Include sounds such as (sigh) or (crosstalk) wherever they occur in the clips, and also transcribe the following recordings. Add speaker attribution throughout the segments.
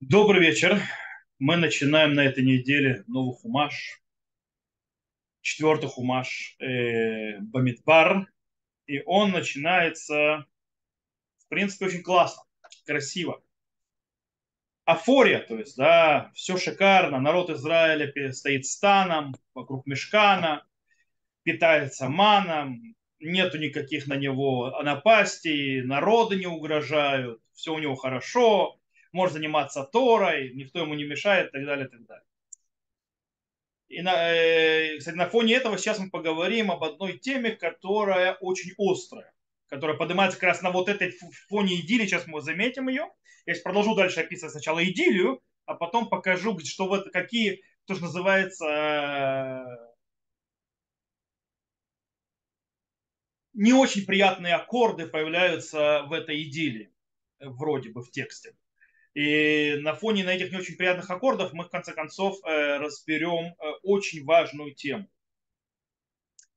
Speaker 1: Добрый вечер. Мы начинаем на этой неделе новый хумаш, четвертый хумаш э, Бамидбар. И он начинается, в принципе, очень классно, красиво. Афория, то есть, да, все шикарно. Народ Израиля стоит станом вокруг мешкана, питается маном, нету никаких на него напастей, народы не угрожают, все у него хорошо, может заниматься Торой, никто ему не мешает и так далее, и так далее. И на, э, кстати, на фоне этого сейчас мы поговорим об одной теме, которая очень острая, которая поднимается как раз на вот этой фоне идиллии, сейчас мы заметим ее. Я продолжу дальше описывать сначала идиллию, а потом покажу, что вот какие, то, что называется, э, не очень приятные аккорды появляются в этой идиллии, вроде бы в тексте. И на фоне на этих не очень приятных аккордов мы в конце концов э, разберем э, очень важную тему.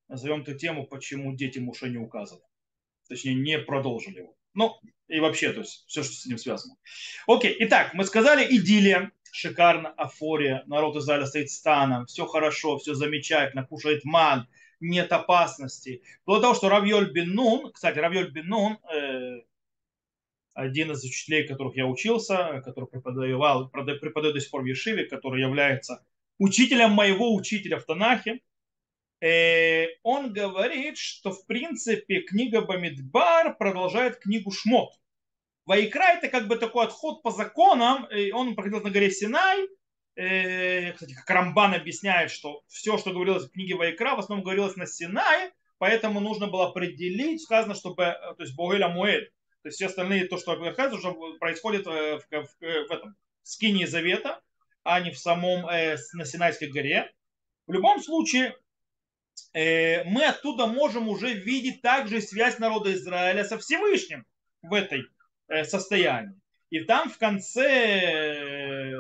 Speaker 1: Назовем эту тему, почему дети Муше не указаны. Точнее, не продолжили его. Ну, и вообще, то есть все, что с ним связано. Окей, итак, мы сказали идиллия, шикарно, афория, народ Израиля стоит станом, все хорошо, все замечательно, кушает ман, нет опасности. Вплоть до того, что Равьоль Бен Нун, кстати, Равьоль Бен Нун, э, один из учителей, которых я учился, который преподавал, преподает до сих пор в Ешиве, который является учителем моего учителя в Танахе, э, он говорит, что в принципе книга Бамидбар продолжает книгу Шмот. Вайкра это как бы такой отход по законам, он проходил на горе Синай, э, кстати, как Рамбан объясняет, что все, что говорилось в книге Вайкра, в основном говорилось на Синае, поэтому нужно было определить, сказано, чтобы, э, то есть Богеля Муэль, то есть все остальные, то, что рассказывается, уже происходит в, в, в, в этом скине Завета, а не в самом э, на Синайской горе. В любом случае, э, мы оттуда можем уже видеть также связь народа Израиля со Всевышним в этой э, состоянии. И там в конце, э,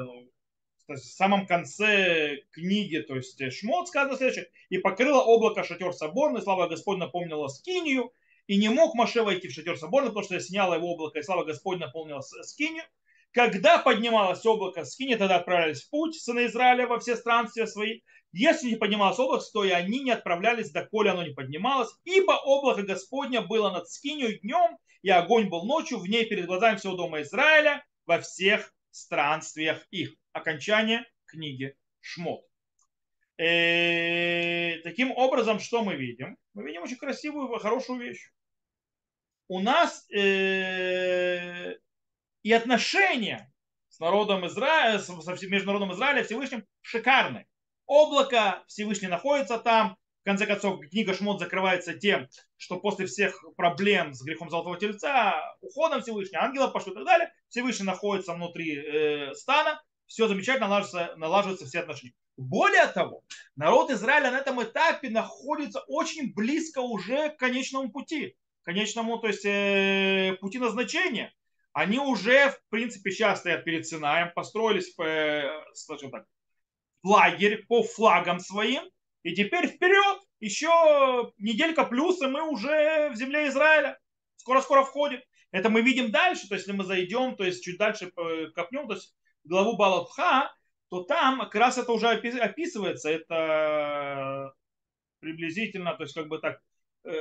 Speaker 1: в самом конце книги, то есть Шмот сказано следующее, и покрыло облако шатер соборный, слава Господь напомнила Скинию, и не мог Маше войти в шатер соборный, потому что сняло его облако, и слава Господь наполнила скинию. Когда поднималось облако скини, тогда отправлялись в путь сыны Израиля во все странствия свои. Если не поднималось облако, то и они не отправлялись, доколе оно не поднималось, ибо облако Господня было над скинью днем, и огонь был ночью в ней перед глазами всего дома Израиля во всех странствиях их. Окончание книги Шмот. Э, таким образом, что мы видим? Мы видим очень красивую, хорошую вещь у нас э, и отношения с народом Израиля, с, между народом Израиля Всевышним шикарны. Облако Всевышний находится там. В конце концов, книга Шмот закрывается тем, что после всех проблем с грехом Золотого Тельца, уходом Всевышнего, ангела пошлют и так далее, Всевышний находится внутри э, стана, все замечательно, налаживаются, налаживаются все отношения. Более того, народ Израиля на этом этапе находится очень близко уже к конечному пути конечному, то есть э, пути назначения, они уже, в принципе, сейчас стоят перед Синаем, построились, э, скажем так, лагерь по флагам своим, и теперь вперед, еще неделька плюс, и мы уже в земле Израиля, скоро-скоро входим. Это мы видим дальше, то есть если мы зайдем, то есть чуть дальше э, копнем, то есть главу Балатха, то там как раз это уже описывается, это приблизительно, то есть как бы так, Э,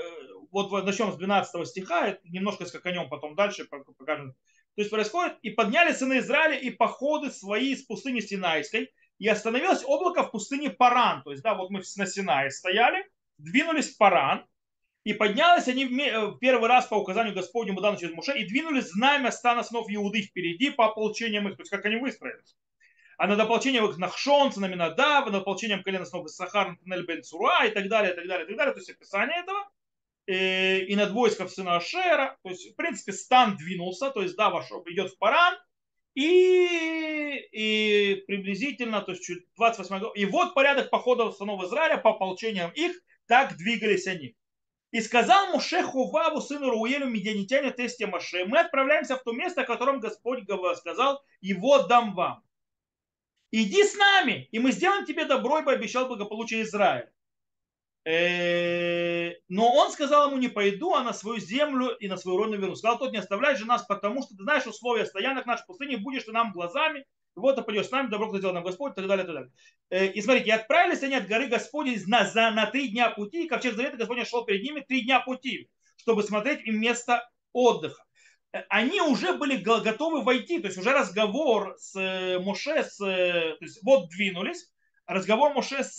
Speaker 1: вот начнем с 12 стиха, немножко скаканем потом дальше, покажем. То есть происходит, и подняли сыны Израиля и походы свои из пустыни Синайской, и остановилось облако в пустыне Паран. То есть, да, вот мы на Синае стояли, двинулись в Паран, и поднялись они э, в первый раз по указанию Господнему данному через Муше, и двинулись знамя стана снов Иуды впереди по ополчениям их, то есть как они выстроились. А над ополчением их Нахшон, Цинаминадав, над ополчением колена снов Сахар, Натанель Бен Цура и так далее, и так далее, и так далее. То есть описание этого и, и над войском сына Ашера. То есть, в принципе, стан двинулся, то есть, да, вошел, идет в Паран, и, и приблизительно, то есть чуть 28 год. И вот порядок походов сынов Израиля по ополчениям их, так двигались они. И сказал Муше Хуваву, сыну Руелю, медианитяне, тесте Маше, мы отправляемся в то место, о котором Господь сказал, его дам вам. Иди с нами, и мы сделаем тебе добро, и пообещал благополучие Израиля. Э, но он сказал ему, не пойду, а на свою землю и на свою родину вернусь. Сказал, тот не оставляй же нас, потому что ты знаешь условия стоянок нашей пустыни, будешь ты нам глазами, вот ты пойдешь с нами, добро сделал нам Господь, и так далее, и так далее. Э, и смотрите, и отправились они от горы Господи на, за, на три дня пути, и ковчег завета Господня шел перед ними три дня пути, чтобы смотреть им место отдыха. Э, они уже были готовы войти, то есть уже разговор с Моше, с, то есть вот двинулись, разговор Моше с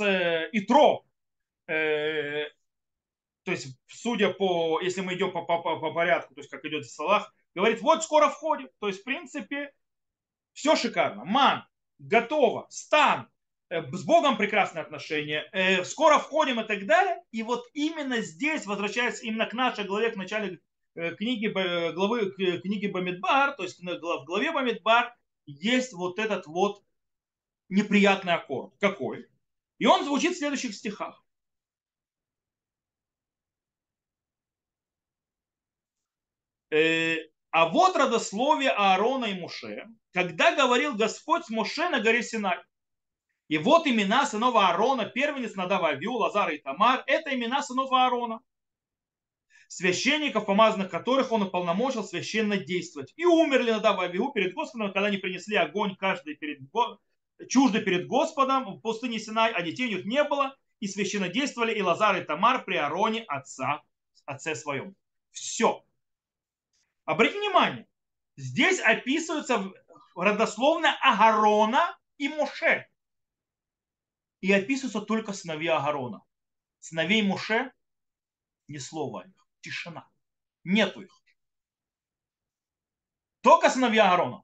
Speaker 1: Итро, Э, то есть, судя по, если мы идем по, по, по порядку, то есть, как идет Салах, говорит, вот скоро входим. То есть, в принципе, все шикарно. Ман, готово, стан, э, с Богом прекрасные отношения, э, скоро входим и так далее. И вот именно здесь, возвращаясь именно к нашей главе, к начале книги, главы, книги Бамидбар, то есть в главе Бамидбар есть вот этот вот неприятный аккорд. Какой? И он звучит в следующих стихах. Э, а вот родословие Аарона и Муше, когда говорил Господь с Муше на горе Синай. И вот имена сынов Аарона, первенец Надава Авиу, Лазар и Тамар, это имена сынов Аарона, священников, помазанных которых он уполномочил священно действовать. И умерли Надав Авиу перед Господом, когда они принесли огонь каждый перед, чуждый перед Господом в пустыне Синай, а детей у них не было, и священно действовали и Лазар и Тамар при Аароне отца, отце своем. Все. Обратите внимание, здесь описываются родословно Агарона и Моше. И описываются только сыновья Агарона. Сыновей Моше ни слова о них. Тишина. Нету их. Только сыновья Аарона.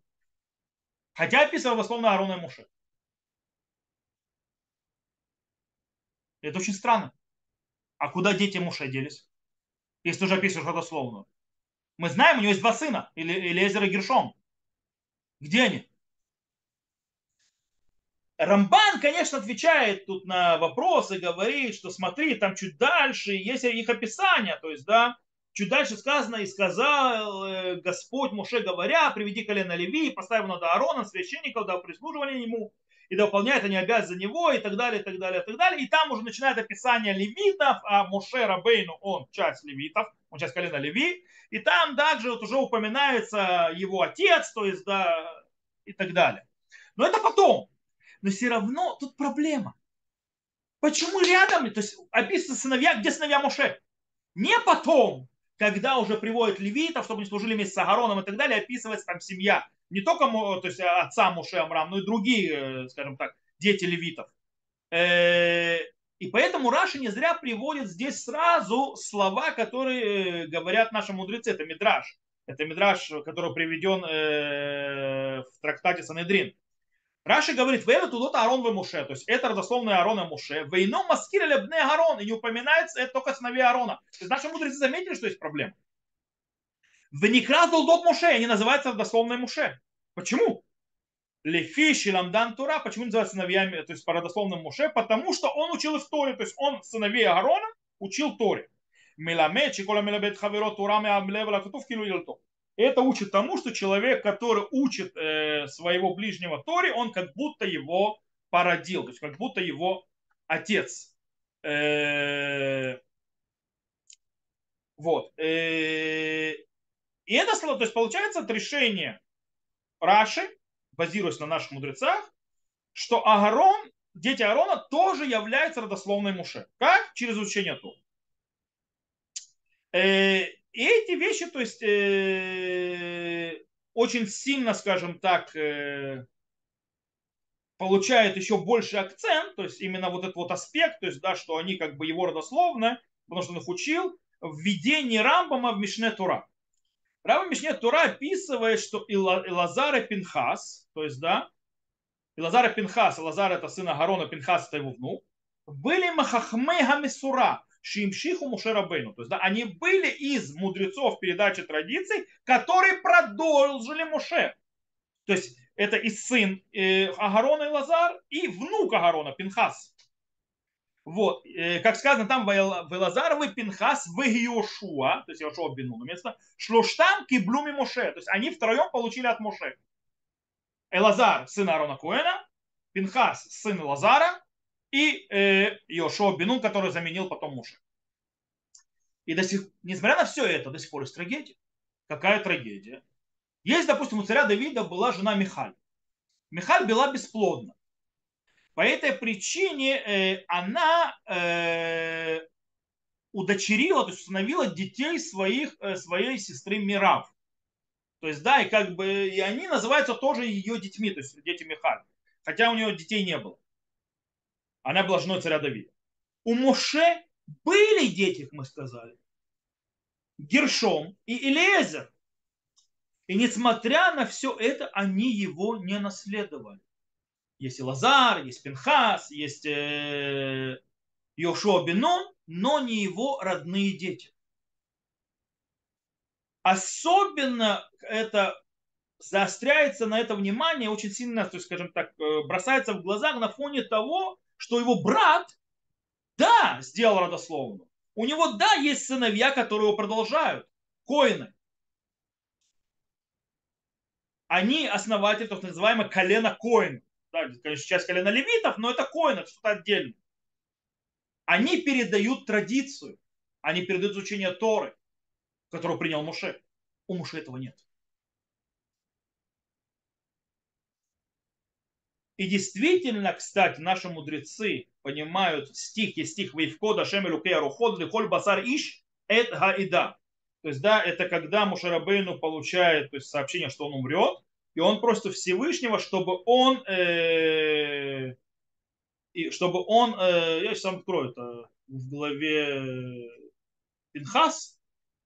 Speaker 1: Хотя описано родословно Аарона и Моше. Это очень странно. А куда дети Муше делись? Если уже описываешь родословную. Мы знаем, у него есть два сына, или Элезер и Гершом. Где они? Рамбан, конечно, отвечает тут на вопросы, говорит, что смотри, там чуть дальше есть их описание, то есть, да, чуть дальше сказано, и сказал э, Господь Муше говоря, приведи колено Леви, поставь его над Аароном, священников, да прислуживали ему, и да выполняет они обязанности за него, и так далее, и так далее, и так далее. И там уже начинает описание левитов, а Муше Рабейну, он часть левитов, он часть колена Леви, и там также вот уже упоминается его отец, то есть, да, и так далее. Но это потом. Но все равно тут проблема. Почему рядом, то есть описаны сыновья, где сыновья Моше? Не потом, когда уже приводят левитов, чтобы они служили вместе с Агароном и так далее, описывается там семья. Не только то есть, отца Моше Амрам, но и другие, э, скажем так, дети левитов. И поэтому Раши не зря приводит здесь сразу слова, которые э, говорят наши мудрецы. Это Мидраш. Это Мидраш, который приведен э, в трактате Санедрин. Раши говорит, «Вэна тудот Аарон в Муше», то есть это родословное Аарона Муше, «Вейно маскир лебне Аарон», и не упоминается это только сыновей Аарона. То есть наши мудрецы заметили, что есть проблема. «Веникра дот Муше», они называются родословные Муше. Почему? Лефи Шиламдан Тура, почему называется сыновьями, то есть по родословному Муше, потому что он учил их Торе, то есть он сыновей Аарона учил Торе. Меламед, Чикола Мелабет Хаверо Тура Меамлевала Кутув Килу Это учит тому, что человек, который учит э, своего ближнего Торе, он как будто его породил, то есть как будто его отец. Э, вот. Э, и это, то есть получается от решения Раши, базируясь на наших мудрецах, что Агарон, дети Аарона тоже являются родословной Муше. Как? Через учение Ту. Э, и эти вещи, то есть, э, очень сильно, скажем так, э, получают еще больше акцент, то есть именно вот этот вот аспект, то есть, да, что они как бы его родословно, потому что он их учил, в введении Рамбама в Мишне Тура. Рава Мишне Тура описывает, что Илазар и Пинхас, то есть, да, Илазар и Пинхас, Илазар это сын Агарона, Пинхас это его внук, были Махахме Хамисура, Шимшиху Мушерабейну. То есть, да, они были из мудрецов передачи традиций, которые продолжили Муше. То есть, это и сын э, Агарона и Лазар, и внук Агарона, Пинхас. Вот, э, как сказано там, Велазаровы Пинхас в Иошуа, то есть Иошуа бен место, Шлоштам киблуми Моше, то есть они втроем получили от Моше. Элазар, сын Арона Коэна, Пинхас, сын Лазара, и э, Йошуа Бенун, который заменил потом Муше. И до сих, несмотря на все это, до сих пор есть трагедия. Какая трагедия? Есть, допустим, у царя Давида была жена Михаль. Михаль была бесплодна. По этой причине э, она э, удочерила, то есть установила детей своих, э, своей сестры Мирав. То есть, да, и как бы, и они называются тоже ее детьми, то есть дети Михаль. Хотя у нее детей не было. Она была женой царя Давида. У Моше были дети, как мы сказали. Гершом и Илезер. И несмотря на все это, они его не наследовали. Есть Лазар, есть Пинхас, есть э, Йошуа Бенон, но не его родные дети. Особенно это заостряется на это внимание очень сильно, то есть, скажем так, э, бросается в глаза на фоне того, что его брат, да, сделал родословную. У него, да, есть сыновья, которые его продолжают, коины. Они основатели, так называемого колена коин. Да, конечно, часть колена левитов, но это коин, это что-то отдельное. Они передают традицию, они передают изучение Торы, которую принял Муше. У Муше этого нет. И действительно, кстати, наши мудрецы понимают стих, есть стих Вейвкода Шемелю Кеаруход, Лихоль Басар Иш, Эт Гаида. То есть, да, это когда Мушарабейну получает то есть, сообщение, что он умрет, и он просит Всевышнего, чтобы он, э, и чтобы он, э, я сейчас сам открою это в главе Пинхас,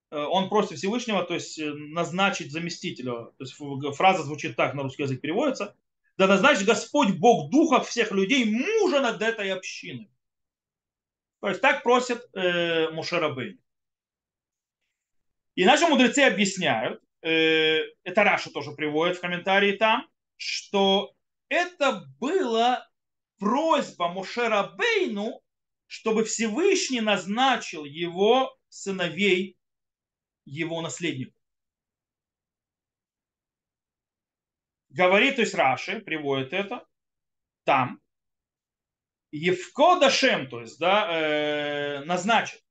Speaker 1: э, он просит Всевышнего, то есть назначить заместителя. То есть фраза звучит так, на русский язык переводится – да назначит Господь Бог духов всех людей мужа над этой общиной. То есть так просит э, Мушерабейн. И наши мудрецы объясняют, э, это Раша тоже приводит в комментарии там, что это была просьба Мушерабейну, чтобы Всевышний назначил его сыновей его наследником. говорит, то есть Раши приводит это там, Евко Дашем, то есть, да, э, назначит.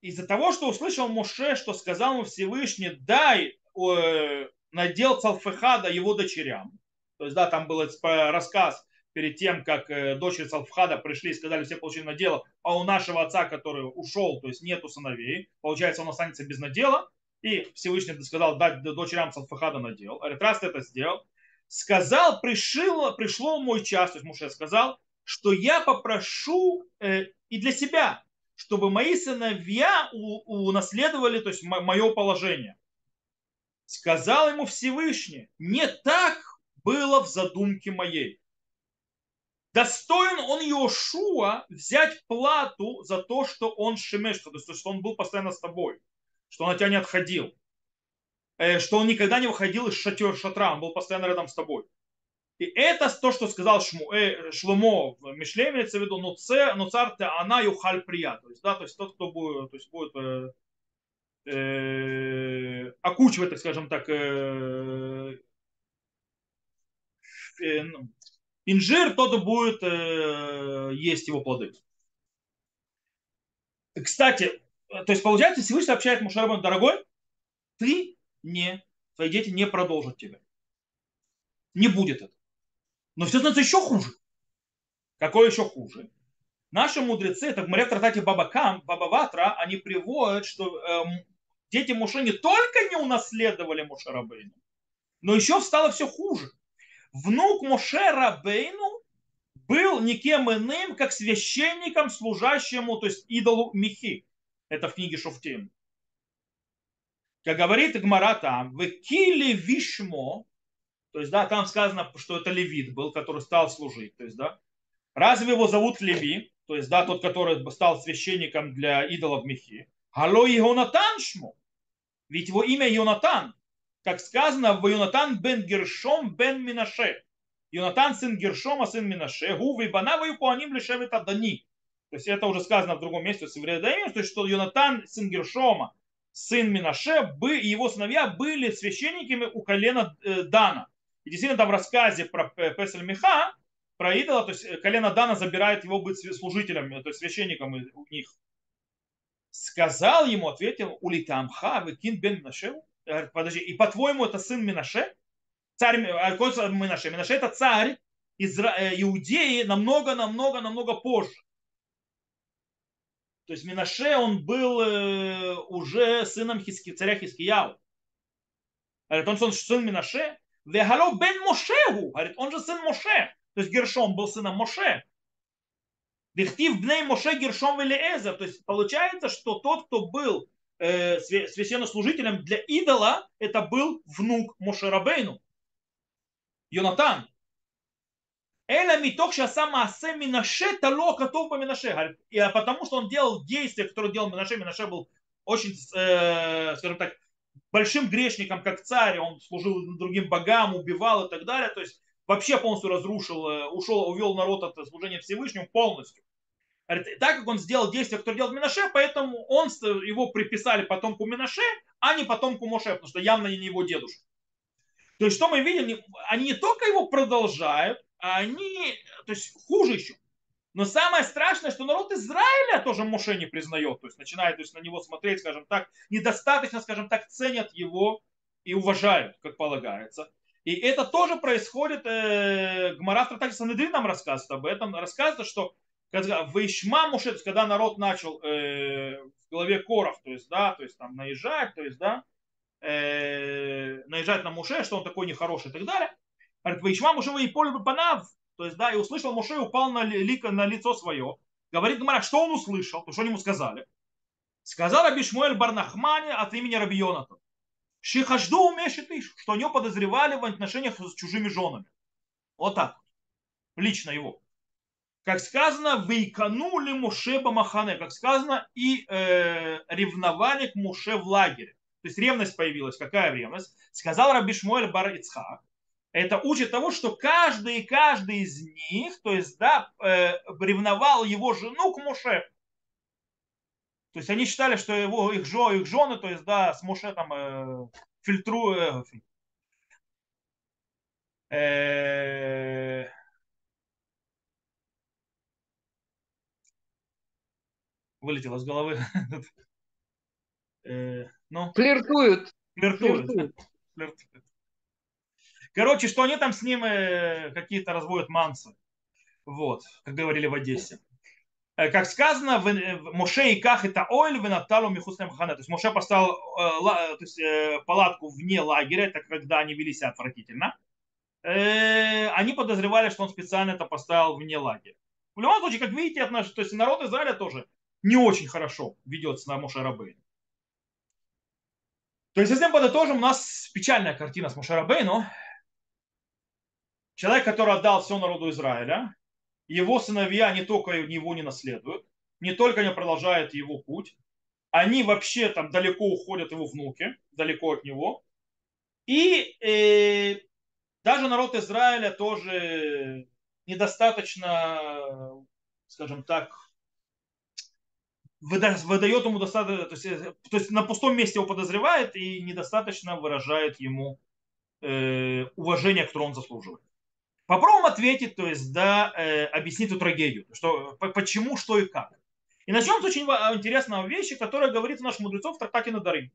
Speaker 1: Из-за того, что услышал Моше, что сказал ему Всевышний, дай э, надел Цалфехада его дочерям. То есть, да, там был рассказ перед тем, как э, дочери Цалфхада пришли и сказали, все получили надел, а у нашего отца, который ушел, то есть нету сыновей, получается, он останется без надела. И Всевышний сказал дать дочерям Салфахада надел. Ты это сделал, сказал, пришло, пришло мой час, то есть Муше сказал, что я попрошу э, и для себя, чтобы мои сыновья унаследовали, то есть мое положение. Сказал ему Всевышний, не так было в задумке моей. Достоин он Иошуа взять плату за то, что он шемеш, то есть что он был постоянно с тобой что он от тебя не отходил, э, что он никогда не выходил из шатер, шатра, он был постоянно рядом с тобой. И это то, что сказал Шму, э, Шломо в Мишле, имеется в виду, но, це, но царь она юхаль прия. То есть, да, то есть тот, кто будет, то есть будет э, э, окучивать, так скажем так, э, э, ну, инжир, тот будет э, есть его плоды. Кстати, то есть получается, Всевышний сообщает Мушарабану, дорогой, ты не, твои дети не продолжат тебя. Не будет это. Но все становится еще хуже. Какое еще хуже? Наши мудрецы, это море в трактате Бабакам, Бабаватра, они приводят, что эм, дети Муше не только не унаследовали Муше Рабейну, но еще стало все хуже. Внук Муше Рабейну был никем иным, как священником, служащему, то есть идолу Михи. Это в книге Шуфтим. Как говорит Гмара там, в Киле Вишмо, то есть, да, там сказано, что это левит был, который стал служить. То есть, да, разве его зовут Леви, то есть, да, тот, который стал священником для идолов Михи. Алло Йонатан Шмо. Ведь его имя Йонатан. Как сказано, в Йонатан бен Гершом бен Минаше. Йонатан сын Гершома, сын Минаше. Гу вейбанава юкуаним лишевит Адани. То есть это уже сказано в другом месте в Севредаим, то есть что Йонатан, сын Гершома, сын Минаше, и его сыновья были священниками у колена э, Дана. И действительно там в рассказе про Песель Миха, про идола, то есть колено Дана забирает его быть служителем, то есть священником у них. Сказал ему, ответил, улитамха, выкин бен Минаше. Подожди, и по-твоему это сын Минаше? Царь, а Минаше? Минаше это царь Изра... Иудеи намного, намного, намного позже. То есть Минаше, он был э, уже сыном Хиски, царя Хискияу. Говорит, он сын Минаше. Вехало бен Мошеху. Говорит, он же сын Моше. То есть Гершом был сыном Моше. Вихтив бней Моше Гершом Велиэзер. То есть получается, что тот, кто был э, священнослужителем для идола, это был внук Моше Рабейну. Йонатан. Эля миток шаса маасе минаше тало котов минаше. Потому что он делал действия, которые делал Минаше. Минаше был очень, э, скажем так, большим грешником, как царь. Он служил другим богам, убивал и так далее. То есть вообще полностью разрушил, э, ушел, увел народ от служения Всевышнему полностью. Так как он сделал действия, которые делал Минаше, поэтому он, его приписали потомку Минаше, а не потомку Моше, потому что явно не его дедушка. То есть что мы видим, они не только его продолжают, они, то есть хуже еще. Но самое страшное, что народ Израиля тоже Моше не признает, то есть начинает то есть, на него смотреть, скажем так, недостаточно, скажем так, ценят его и уважают, как полагается. И это тоже происходит, э, Гмара в Трактате Санедрин нам рассказывает об этом, рассказывает, что когда в Ишма Муше, то есть когда народ начал э, в голове Коров, то есть, да, то есть там наезжать, то есть, да, э, наезжать на Муше, что он такой нехороший и так далее, Говорит, Ваишма Муше и поле панав, то есть, да, и услышал Муше и упал на, лико, на лицо свое. Говорит Гмара, что он услышал, то что ему сказали. Сказал Раби Шмуэль Барнахмане от имени Раби Йоната. Шихажду умешит иш, что они подозревали в отношениях с чужими женами. Вот так. Лично его. Как сказано, вейканули Муше Бамахане, как сказано, и э, ревновали к Муше в лагере. То есть ревность появилась. Какая ревность? Сказал Раби Шмуэль Бар Ицхак, это учит того, что каждый и каждый из них, то есть, да, э, ревновал его жену к Моше. То есть они считали, что его, их, жо, их жены, то есть, да, с Моше там э, фильтруют. Э, вылетело с головы. (laughs)
Speaker 2: э, ну, флиртуют.
Speaker 1: Флиртуют. Флиртуют. Короче, что они там с ним э, какие-то разводят мансы. Вот, как говорили в Одессе. Э, как сказано, э, в Моше и Ках это Ойль в Наталу Михуслем Хане. То есть Моше поставил то есть, палатку вне лагеря, это когда они вели себя отвратительно. Они подозревали, что он специально это поставил вне лагеря. В любом случае, как видите, то есть народ Израиля тоже не очень хорошо ведется на Моше Рабейну. То есть, если мы подытожим, у нас печальная картина с Моше Рабейну, Человек, который отдал все народу Израиля, его сыновья не только его не наследуют, не только не продолжают его путь, они вообще там далеко уходят его внуки, далеко от него. И э, даже народ Израиля тоже недостаточно, скажем так, выдает ему достаточно, то есть, то есть на пустом месте его подозревает и недостаточно выражает ему э, уважение, которое он заслуживает. Попробуем ответить, то есть, да, э, объяснить эту трагедию, что, почему, что и как. И начнем с очень интересной вещи, которая говорит у наших мудрецов в трактате Надарим.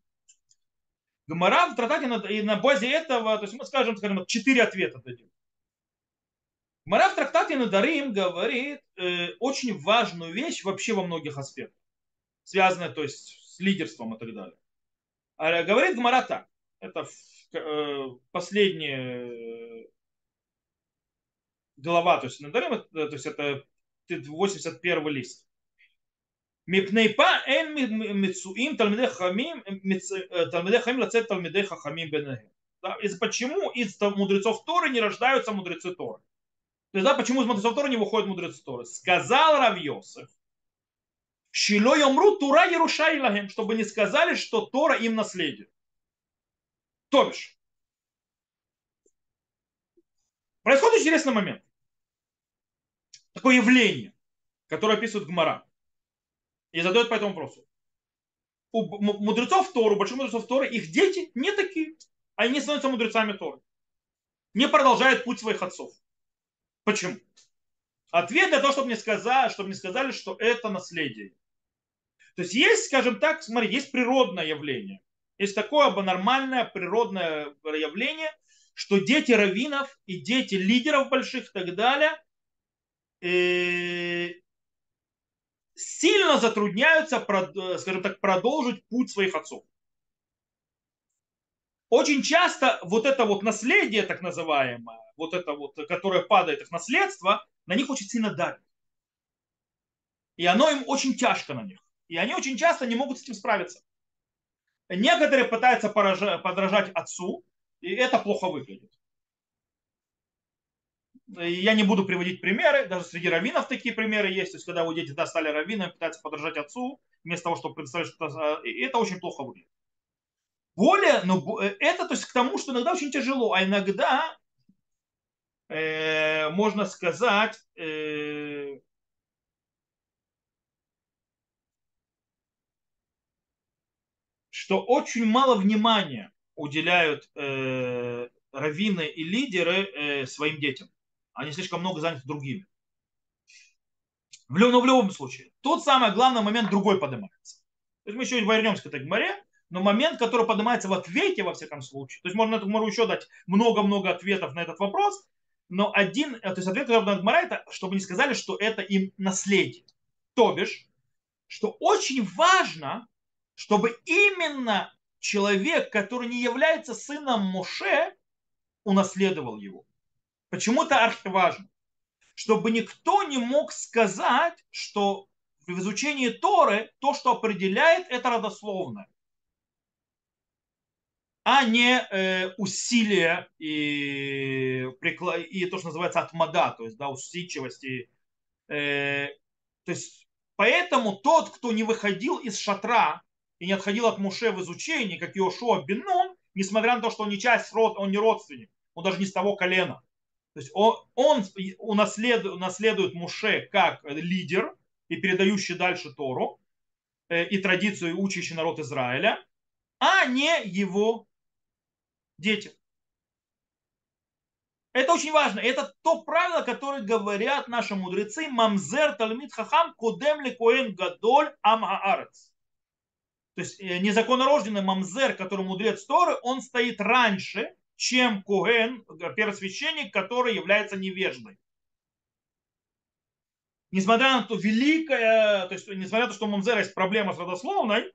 Speaker 1: Гмара в трактате и на базе этого, то есть мы скажем, скажем, четыре ответа дадим. Гмара в трактате Надарим говорит э, очень важную вещь вообще во многих аспектах, связанная, то есть, с лидерством и так далее. А, говорит Гмара так, это э, последнее глава, то есть Надарим, э, то есть это 81 лист. Мипнейпа эн мецуим талмидей хамим, э, талмидей хамим лацет талмидей хахамим бенегем. Почему из мудрецов Торы не рождаются мудрецы Торы? Да, почему из мудрецов Торы не выходят мудрецы Торы? Сказал Равьосов, Шило йомру Тура Еруша Илагем, чтобы не сказали, что Тора им наследие. То бишь, происходит интересный момент такое явление, которое описывает Гмара. И задает по этому вопросу. У мудрецов Тору, больших мудрецов Торы, их дети не такие. Они не становятся мудрецами Торы. Не продолжают путь своих отцов. Почему? Ответ для того, чтобы мне сказали, чтобы мне сказали, что это наследие. То есть есть, скажем так, смотри, есть природное явление. Есть такое нормальное природное явление, что дети раввинов и дети лидеров больших и так далее сильно затрудняются, скажем так, продолжить путь своих отцов. Очень часто вот это вот наследие, так называемое, вот это вот, которое падает их наследство, на них очень сильно давит. И оно им очень тяжко на них. И они очень часто не могут с этим справиться. Некоторые пытаются подражать отцу, и это плохо выглядит. Я не буду приводить примеры, даже среди раввинов такие примеры есть. То есть, когда у дети да, стали раввинами, пытаются подражать отцу, вместо того, чтобы представить, что это, это очень плохо выглядит. Более, ну, это то есть к тому, что иногда очень тяжело, а иногда э, можно сказать, э, что очень мало внимания уделяют э, раввины и лидеры э, своим детям. Они слишком много заняты другими. В, но в любом случае, тот самый главный момент другой поднимается. То есть мы еще вернемся к этой гморе, но момент, который поднимается в ответе, во всяком случае, то есть можно эту гмору еще дать много-много ответов на этот вопрос, но один, то есть ответ, который Гмара, это, чтобы не сказали, что это им наследие. То бишь, что очень важно, чтобы именно человек, который не является сыном Моше, унаследовал его. Почему это архиважно? Чтобы никто не мог сказать, что в изучении Торы то, что определяет, это родословное, а не э, усилие и, и то, что называется отмада, то есть да, усидчивости. Э, то есть поэтому тот, кто не выходил из шатра и не отходил от Муше в изучении, как Иошуа Бенун, несмотря на то, что он не часть род, он не родственник, он даже не с того колена. То есть он, он унаследует, унаследует Муше как лидер и передающий дальше Тору э, и традицию, учащий народ Израиля, а не его дети. Это очень важно. Это то правило, которое говорят наши мудрецы. Мамзер талмит хахам кудем ли коэн гадоль ам аарец. То есть э, незаконнорожденный мамзер, который мудрец Торы, он стоит раньше, чем Куэн, первосвященник, который является невеждой. Несмотря на то великое, то есть несмотря на то, что у Мамзера есть проблема с родословной,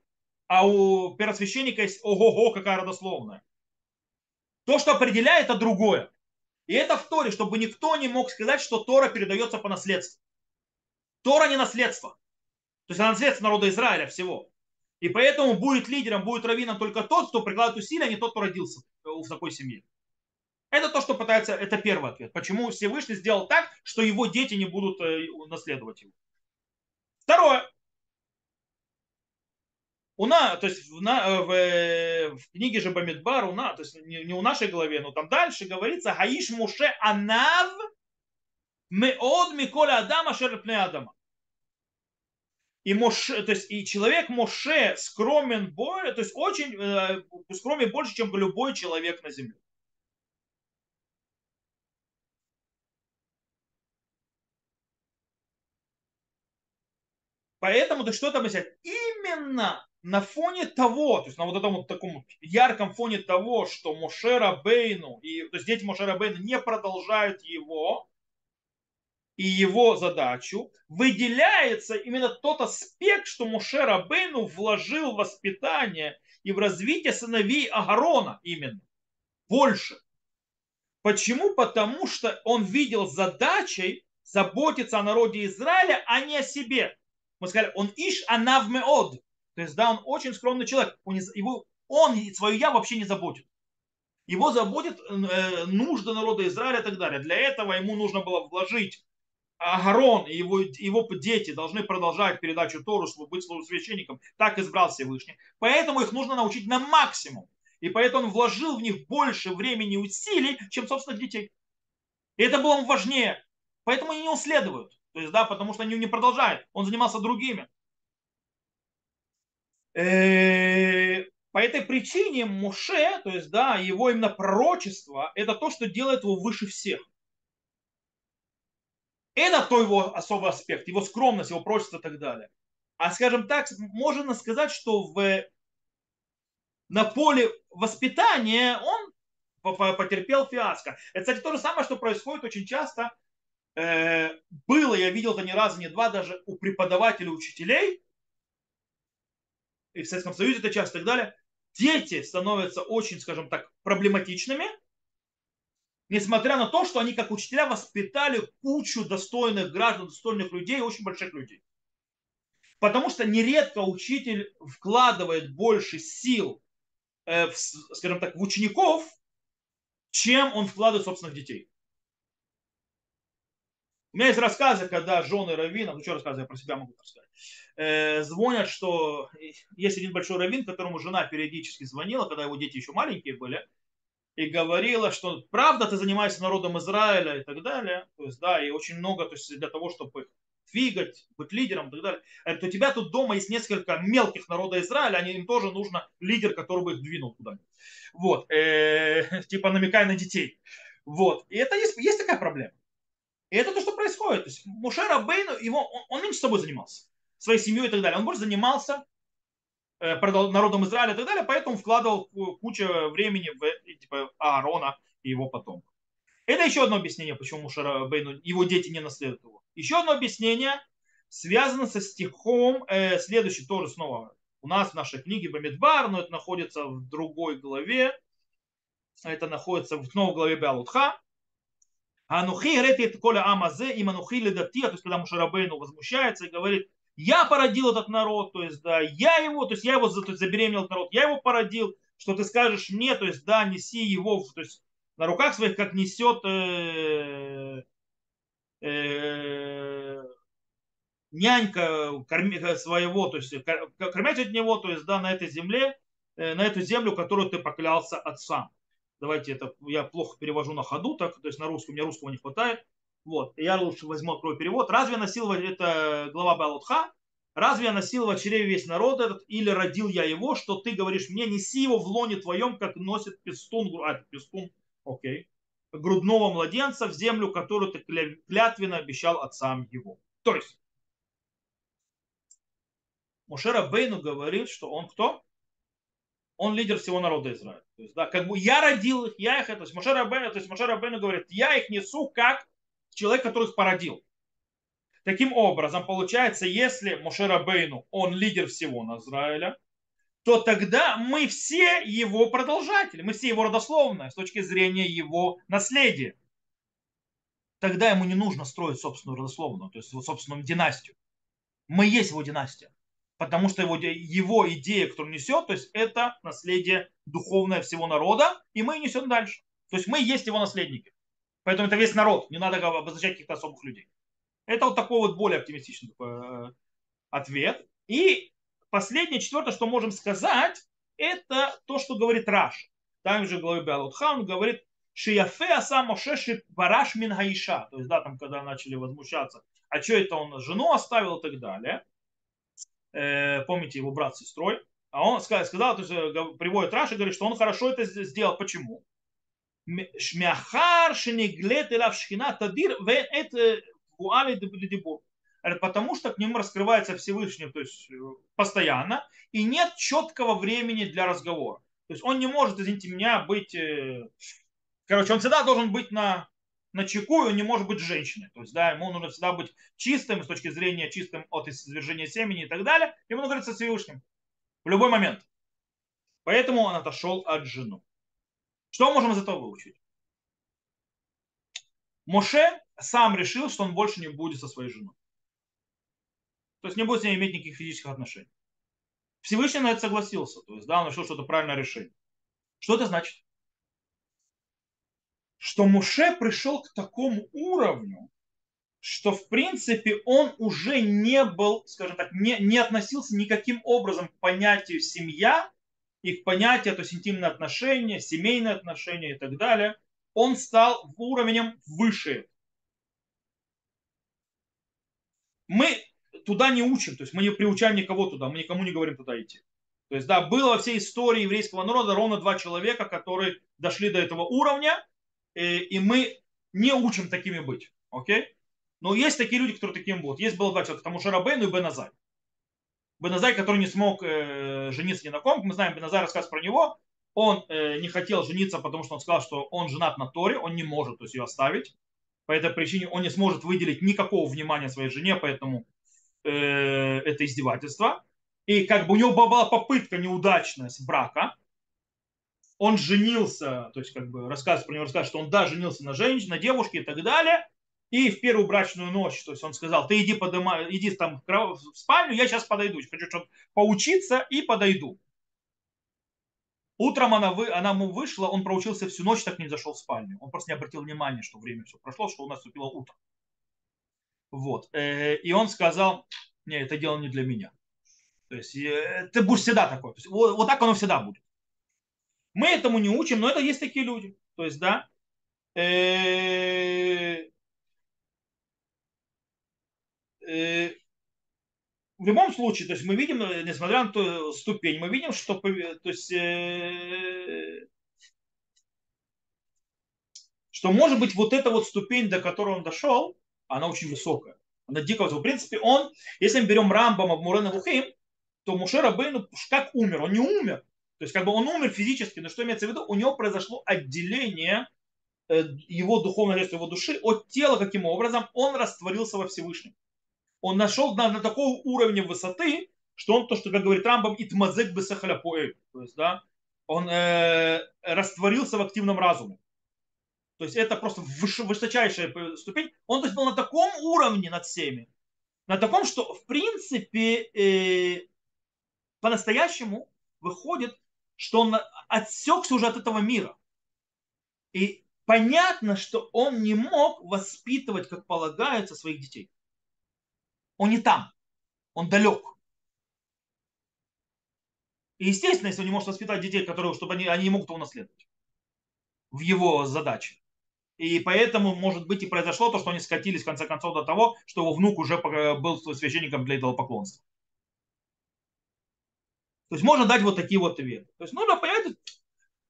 Speaker 1: а у первосвященника есть ого-го, какая родословная. То, что определяет, это другое. И это в Торе, чтобы никто не мог сказать, что Тора передается по наследству. Тора не наследство. То есть это наследство народа Израиля всего. И поэтому будет лидером, будет раввином только тот, кто прикладывает усилия, а не тот, кто родился в такой семье. Это то, что пытается, это первый ответ. Почему Всевышний сделал так, что его дети не будут э, наследовать его. Второе. У нас, то есть в, э, в, э, в книге же Бамидбар, у нас, то есть не, не у нашей голове, но там дальше говорится, Гаиш Муше Анав Меод Миколя Адама Шерпне Адама. И, Моше, то есть, и человек Моше скромен, более, то есть очень э, скромен больше, чем любой человек на земле. Поэтому, то что там взять? Именно на фоне того, то есть на вот этом вот таком ярком фоне того, что Мошера Бейну, и, то есть дети Мошера Бейну не продолжают его, и его задачу, выделяется именно тот аспект, что Муше Рабейну вложил в воспитание и в развитие сыновей Агарона именно. Больше. Почему? Потому что он видел задачей заботиться о народе Израиля, а не о себе. Мы сказали, он иш анавмеод. То есть, да, он очень скромный человек. Он, его, он свое я вообще не заботит. Его заботит э, нужды народа Израиля и так далее. Для этого ему нужно было вложить Агарон и его, его дети должны продолжать передачу Тору, быть священником, так избрал Всевышний. Поэтому их нужно научить на максимум. И поэтому он вложил в них больше времени и усилий, чем собственных детей. И это было важнее. Поэтому они не уследуют. То есть, да, потому что они не продолжают. Он занимался другими. Э, по этой причине Муше, то есть, да, его именно пророчество, это то, что делает его выше всех. Это то его особый аспект, его скромность, его прочество и так далее. А скажем так, можно сказать, что в, на поле воспитания он потерпел фиаско. Это, кстати, то же самое, что происходит очень часто. Э, было, я видел это ни разу, ни два, даже у преподавателей, учителей, и в Советском Союзе это часто и так далее, дети становятся очень, скажем так, проблематичными, несмотря на то, что они как учителя воспитали кучу достойных граждан, достойных людей, очень больших людей. Потому что нередко учитель вкладывает больше сил, э, в, скажем так, в учеников, чем он вкладывает в собственных детей. У меня есть рассказы, когда жены раввинов, ну что рассказы, я про себя могу рассказать, э, звонят, что есть один большой раввин, которому жена периодически звонила, когда его дети еще маленькие были, и говорила, что правда ты занимаешься народом Израиля и так далее, то есть, да, и очень много, то есть, для того, чтобы их двигать, быть лидером и так далее. Это у тебя тут дома есть несколько мелких народа Израиля, они, им тоже нужно лидер, который бы их двинул куда-нибудь. Вот, э, (laughs) типа намекая на детей. Вот, и это есть, есть такая проблема. И это то, что происходит. То есть Муше Рабейну, его, он, он меньше собой занимался, своей семьей и так далее. Он больше занимался народом Израиля и так далее, поэтому вкладывал кучу времени в типа, Аарона и его потомков. Это еще одно объяснение, почему Муше Рабейну, его дети не наследуют его. Еще одно объяснение связано со стихом, э, следующий тоже снова у нас в нашей книге Бамидбар, но это находится в другой главе. Это находится в новой главе Беалутха. Анухи грети это коля амазе, им анухи ледатия, то есть когда Мушарабейну возмущается и говорит, я породил этот народ, то есть да, я его, то есть я его есть, забеременел народ, я его породил, что ты скажешь мне, то есть да, неси его, то есть на руках своих, как несет э, э, нянька корми, своего, то есть кормить от него, то есть да, на этой земле, э, на эту землю, которую ты поклялся отцам давайте это, я плохо перевожу на ходу, так, то есть на русском, мне русского не хватает. Вот, я лучше возьму, открою перевод. Разве носил, это глава Балутха, разве я носил в чреве весь народ этот, или родил я его, что ты говоришь мне, неси его в лоне твоем, как носит пестун, а, пестун, окей, грудного младенца в землю, которую ты клятвенно обещал отцам его. То есть, Мушера Бейну говорит, что он кто? он лидер всего народа Израиля. То есть, да, как бы я родил их, я их, то есть Моше Рабену, то есть Моше Рабену говорит, я их несу как человек, который их породил. Таким образом, получается, если Моше Рабейну, он лидер всего Израиля, то тогда мы все его продолжатели, мы все его родословные с точки зрения его наследия. Тогда ему не нужно строить собственную родословную, то есть его собственную династию. Мы есть его династия потому что его, его идея, которую несет, то есть это наследие духовное всего народа, и мы несем дальше. То есть мы есть его наследники. Поэтому это весь народ, не надо обозначать каких-то особых людей. Это вот такой вот более оптимистичный такой, э, ответ. И последнее, четвертое, что можем сказать, это то, что говорит Раш. Там же в главе Беалутха он говорит, Шияфе аса Моше бараш мин хаиша. То есть, да, там, когда начали возмущаться, а что это он жену оставил и так далее э, помните его брат с сестрой, а он сказал, сказал то есть, э, приводит Раши, говорит, что он хорошо это сделал. Почему? Шмяхар шенеглет элав шхина тадир это вуали дебур. Потому что к нему раскрывается Всевышний, то есть э, постоянно, и нет четкого времени для разговора. То есть он не может, извините меня, быть... Э, короче, он всегда должен быть на на чеку, и он не может быть женщиной. То есть, да, ему нужно всегда быть чистым с точки зрения чистым от извержения семени и так далее. Ему нужно говорить со Всевышним в любой момент. Поэтому он отошел от жены. Что можем из этого выучить? Моше сам решил, что он больше не будет со своей женой. То есть не будет с ней иметь никаких физических отношений. Всевышний на это согласился. То есть, да, он решил, что это правильное решение. Что это значит? что Муше пришел к такому уровню, что в принципе он уже не был, скажем так, не, не относился никаким образом к понятию семья и к понятию, то есть интимные отношения, семейные отношения и так далее. Он стал уровнем выше. Мы туда не учим, то есть мы не приучаем никого туда, мы никому не говорим туда идти. То есть, да, было во всей истории еврейского народа ровно два человека, которые дошли до этого уровня, Э, и мы не учим такими быть. Окей? Но есть такие люди, которые таким будут. Есть было два человека, это Мушарабейну и Беназай. Беназай, который не смог э, жениться ни на ком. Мы знаем, Беназай рассказ про него. Он э, не хотел жениться, потому что он сказал, что он женат на Торе, он не может то есть, ее оставить. По этой причине он не сможет выделить никакого внимания своей жене, поэтому э, это издевательство. И как бы у него была попытка неудачная с брака, он женился, то есть как бы рассказ про него рассказ, что он да, женился на женщине, на девушке и так далее. И в первую брачную ночь, то есть он сказал, ты иди, подыма, иди там в спальню, я сейчас подойду, хочу что-то поучиться и подойду. Утром она, вы, она ему вышла, он проучился всю ночь, так не зашел в спальню. Он просто не обратил внимания, что время все прошло, что у нас наступило утро. Вот. Э, и он сказал, не, это дело не для меня. То есть э, ты будешь всегда такой. вот, вот так оно всегда будет. Мы этому не учим, но это есть такие люди. То есть, да, э, э, в любом случае, то есть мы видим, несмотря на ту ступень, мы видим, что то есть, э, что может быть вот эта вот ступень, до которой он дошел, она очень высокая. Она дико высокая. В принципе, он, если мы берем Рамбама в Мурена Вухим, то Мушера Бейну как умер? Он не умер. То есть как бы он умер физически, но что имеется в виду? У него произошло отделение э, его духовной части, его души от тела, каким образом он растворился во Всевышнем. Он нашел на, на такого уровня высоты, что он то, что, как говорит Рамбам, итмазек бесахаляпоэль. То есть, да, он э, растворился в активном разуме. То есть это просто высочайшая ступень. Он то есть, был на таком уровне над всеми, на таком, что в принципе э, по-настоящему выходит, что он отсекся уже от этого мира. И понятно, что он не мог воспитывать, как полагается, своих детей. Он не там, он далек. И естественно, если он не может воспитать детей, которые, чтобы они, они не могут его наследовать в его задаче. И поэтому, может быть, и произошло то, что они скатились в конце концов до того, что его внук уже был священником для этого поклонства. То есть можно дать вот такие вот ответы. То есть нужно понять,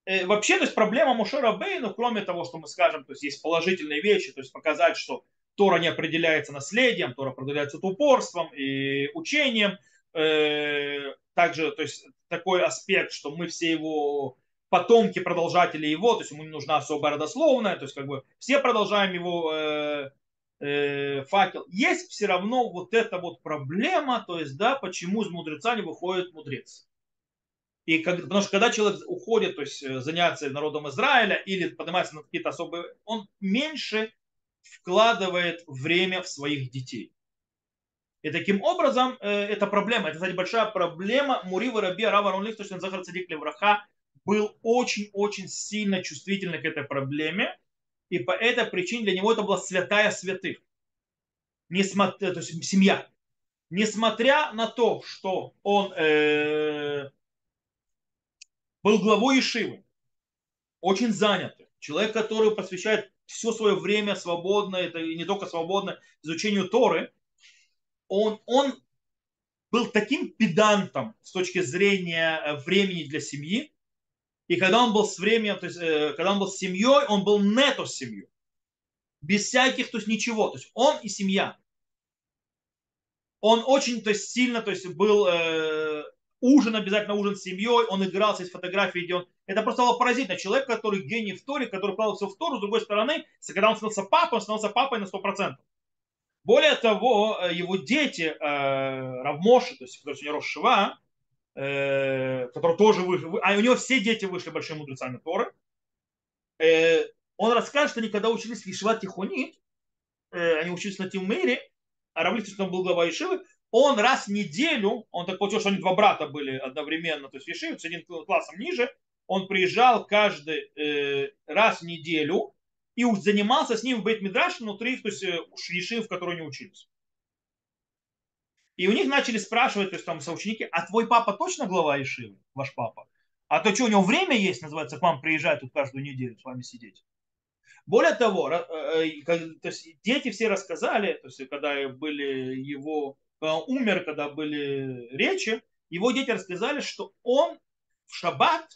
Speaker 1: э, вообще, то есть проблема Мушера Бейну, кроме того, что мы скажем, то есть есть положительные вещи, то есть показать, что Тора не определяется наследием, Тора определяется упорством и учением. Э, также, то есть такой аспект, что мы все его потомки, продолжатели его, то есть ему не нужна особая родословная, то есть как бы все продолжаем его э, э, факел. Есть все равно вот эта вот проблема, то есть, да, почему из мудреца не выходит мудрец. И как, потому что когда человек уходит, то есть э, заняться народом Израиля или поднимается на какие-то особые, он меньше вкладывает время в своих детей. И таким образом, э, это проблема, это, кстати, большая проблема. Мурива Раби Рава Рунлих, то, что он Захар Цадик Левраха, был очень-очень сильно чувствительный к этой проблеме. И по этой причине для него это была святая святых. Несмотря, то есть семья. Несмотря на то, что он э, был главой Ишивы, очень занятый, человек, который посвящает все свое время свободное, это не только свободное, изучению Торы, он, он был таким педантом с точки зрения э, времени для семьи, и когда он был с временем, то есть, э, когда он был с семьей, он был нето с семьей. Без всяких, то есть ничего. То есть он и семья. Он очень то есть, сильно то есть, был э, ужин, обязательно ужин с семьей, он игрался, есть фотографии, где он... Это просто было поразительно. Человек, который гений в Торе, который вкладывался в Тору, с другой стороны, когда он становился папой, он становился папой на 100%. Более того, э, его дети, э, Равмоши, то есть, который сегодня рос э, который тоже вышел, а у него все дети вышли большими мудрецами Торы, э, он расскажет, что они когда учились в Ишива Тихонит, они учились на Тилмейре, а Равлик, он был глава Ишивы, он раз в неделю, он так получил, что они два брата были одновременно, то есть Ешив, с одним классом ниже, он приезжал каждый э, раз в неделю и занимался с ним в Бейт-Мидраш внутри, то есть э, Ешив, в которой они учились. И у них начали спрашивать, то есть там соученики, а твой папа точно глава Ешивы, ваш папа? А то что, у него время есть, называется, к вам приезжать тут каждую неделю с вами сидеть? Более того, э, э, то есть дети все рассказали, то есть когда были его умер, когда были речи, его дети рассказали, что он в шаббат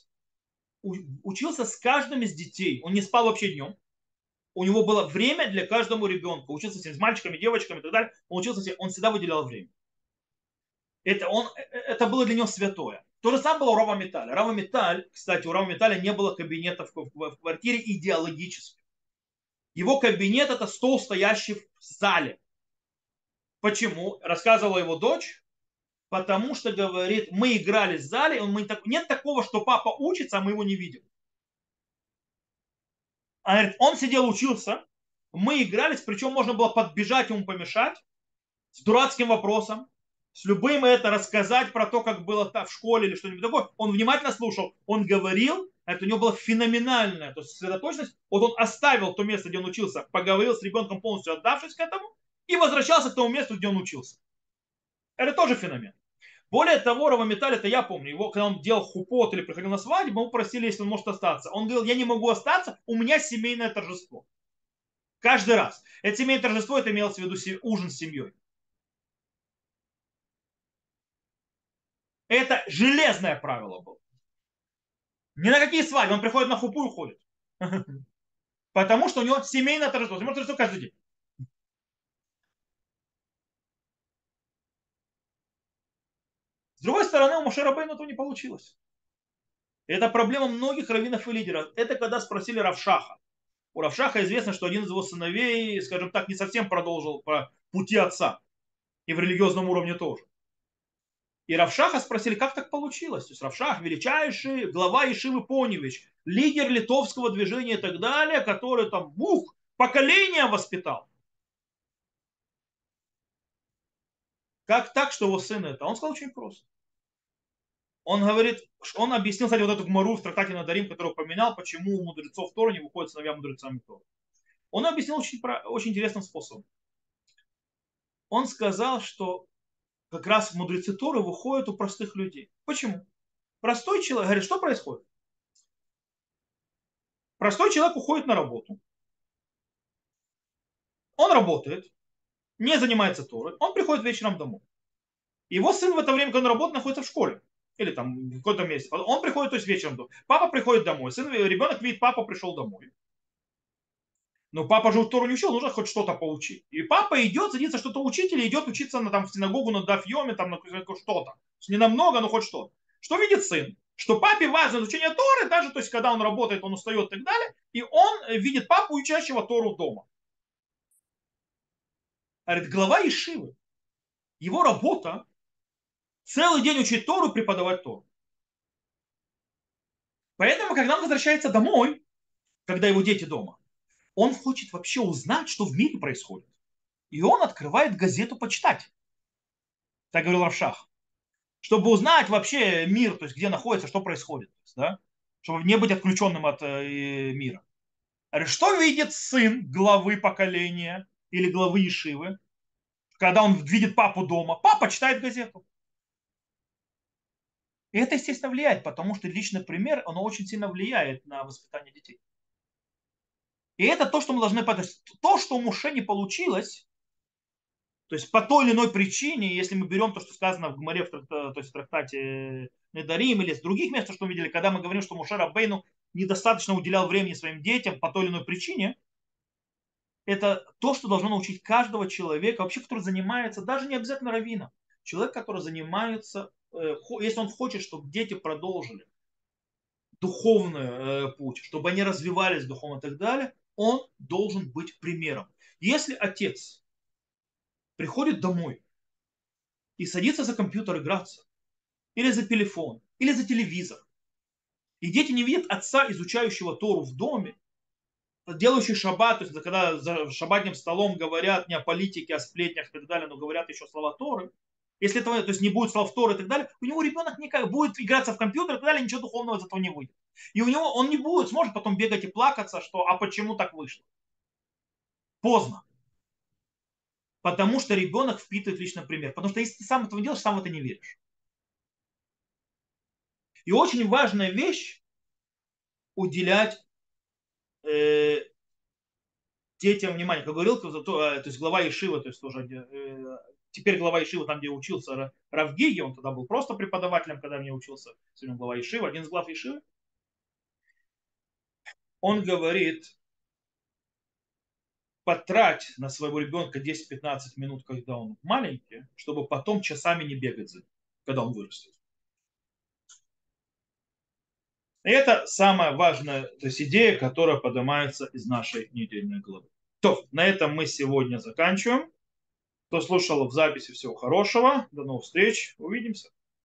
Speaker 1: учился с каждым из детей. Он не спал вообще днем. у него было время для каждому ребенка. Учился с мальчиками, девочками и так далее. Он учился, он всегда выделял время. Это, он, э, э, это было для него святое. То же самое было у Рава Металя. Рава Металь, кстати, у Рава Металя не было кабинета в, в квартире идеологически. Его кабинет это стол, стоящий в зале. Почему? Рассказывала его дочь. Потому что, говорит, мы играли в зале, мы так, нет такого, что папа учится, а мы его не видим. Она говорит, он сидел, учился, мы игрались, причем можно было подбежать ему помешать с дурацким вопросом, с любым это рассказать про то, как было в школе или что-нибудь такое. Он внимательно слушал, он говорил, это у него была феноменальная то есть сосредоточенность. Вот он оставил то место, где он учился, поговорил с ребенком полностью отдавшись к этому, и возвращался к тому месту, где он учился. Это тоже феномен. Более того, Раваметаль, это я помню, его, когда он делал хупот или приходил на свадьбу, мы просили, если он может остаться. Он говорил, я не могу остаться, у меня семейное торжество. Каждый раз. Это семейное торжество, это имелось в виду ужин с семьей. Это железное правило было. Ни на какие свадьбы. Он приходит на хупу и уходит. (laughs) Потому что у него семейное торжество. Семейное торжество каждый день. Другой стороны, у Мушера Бейна этого не получилось. это проблема многих раввинов и лидеров. Это когда спросили Равшаха. У Равшаха известно, что один из его сыновей, скажем так, не совсем продолжил по пути отца. И в религиозном уровне тоже. И Равшаха спросили, как так получилось. То есть Равшах величайший глава Ишивы Поневич, лидер литовского движения и так далее, который там, бух, поколение воспитал. Как так, что его сын это? Он сказал очень просто. Он говорит, он объяснил, кстати, вот эту гмару в трактате Надарим, который упоминал, почему у мудрецов Тора не выходят сыновья мудрецами Тора. Он объяснил очень, очень интересным способом. Он сказал, что как раз мудрецы Торы выходят у простых людей. Почему? Простой человек, говорит, что происходит? Простой человек уходит на работу. Он работает, не занимается Торой, он приходит вечером домой. Его сын в это время, когда он работает, находится в школе. Или там в каком-то месте. Он приходит, то есть вечером. Папа приходит домой. Сын, ребенок видит, папа пришел домой. Но папа же Тору не учил, нужно хоть что-то поучить. И папа идет, садится что-то учить или идет учиться на, там, в синагогу на Дафьеме, там на что-то. Не намного, но хоть что-то. Что видит сын? Что папе важно изучение Торы, даже то есть, когда он работает, он устает и так далее, и он видит папу, учащего Тору дома. Говорит, глава Ишивы, его работа целый день учить Тору, преподавать Тору. Поэтому, когда он возвращается домой, когда его дети дома, он хочет вообще узнать, что в мире происходит. И он открывает газету почитать. Так говорил Равшах. Чтобы узнать вообще мир, то есть где находится, что происходит. Да? Чтобы не быть отключенным от э, мира. Что видит сын главы поколения или главы Ишивы, когда он видит папу дома? Папа читает газету. И это, естественно, влияет, потому что личный пример, оно очень сильно влияет на воспитание детей. И это то, что мы должны понять. То, что у Муше не получилось, то есть по той или иной причине, если мы берем то, что сказано в Гмаре, в, то есть в трактате Недарим или с других мест, что мы видели, когда мы говорим, что Муше Рабейну недостаточно уделял времени своим детям по той или иной причине, это то, что должно научить каждого человека, вообще, который занимается, даже не обязательно раввином, человек, который занимается, если он хочет, чтобы дети продолжили духовный э, путь, чтобы они развивались духовно и так далее, он должен быть примером. Если отец приходит домой и садится за компьютер играться, или за телефон, или за телевизор, и дети не видят отца, изучающего Тору в доме, делающий шаббат, то есть когда за шаббатным столом говорят не о политике, о сплетнях и так далее, но говорят еще слова Торы, если этого, то есть не будет слов Торы и так далее, у него ребенок никак будет играться в компьютер и так далее, ничего духовного из этого не выйдет. И у него он не будет, сможет потом бегать и плакаться, что а почему так вышло. Поздно. Потому что ребенок впитывает личный пример. Потому что если ты сам этого делаешь, сам в это не веришь. И очень важная вещь уделять э, детям внимание. Как говорил, то, то есть глава Ишива, то есть тоже э, теперь глава Ишива, там, где учился Равгиги, он тогда был просто преподавателем, когда мне учился, сегодня глава Ишива, один из глав Ишивы, он говорит, потрать на своего ребенка 10-15 минут, когда он маленький, чтобы потом часами не бегать за ним, когда он вырастет. И это самая важная то есть идея, которая поднимается из нашей недельной главы. То, на этом мы сегодня заканчиваем. Кто слушал в записи, всего хорошего. До новых встреч. Увидимся.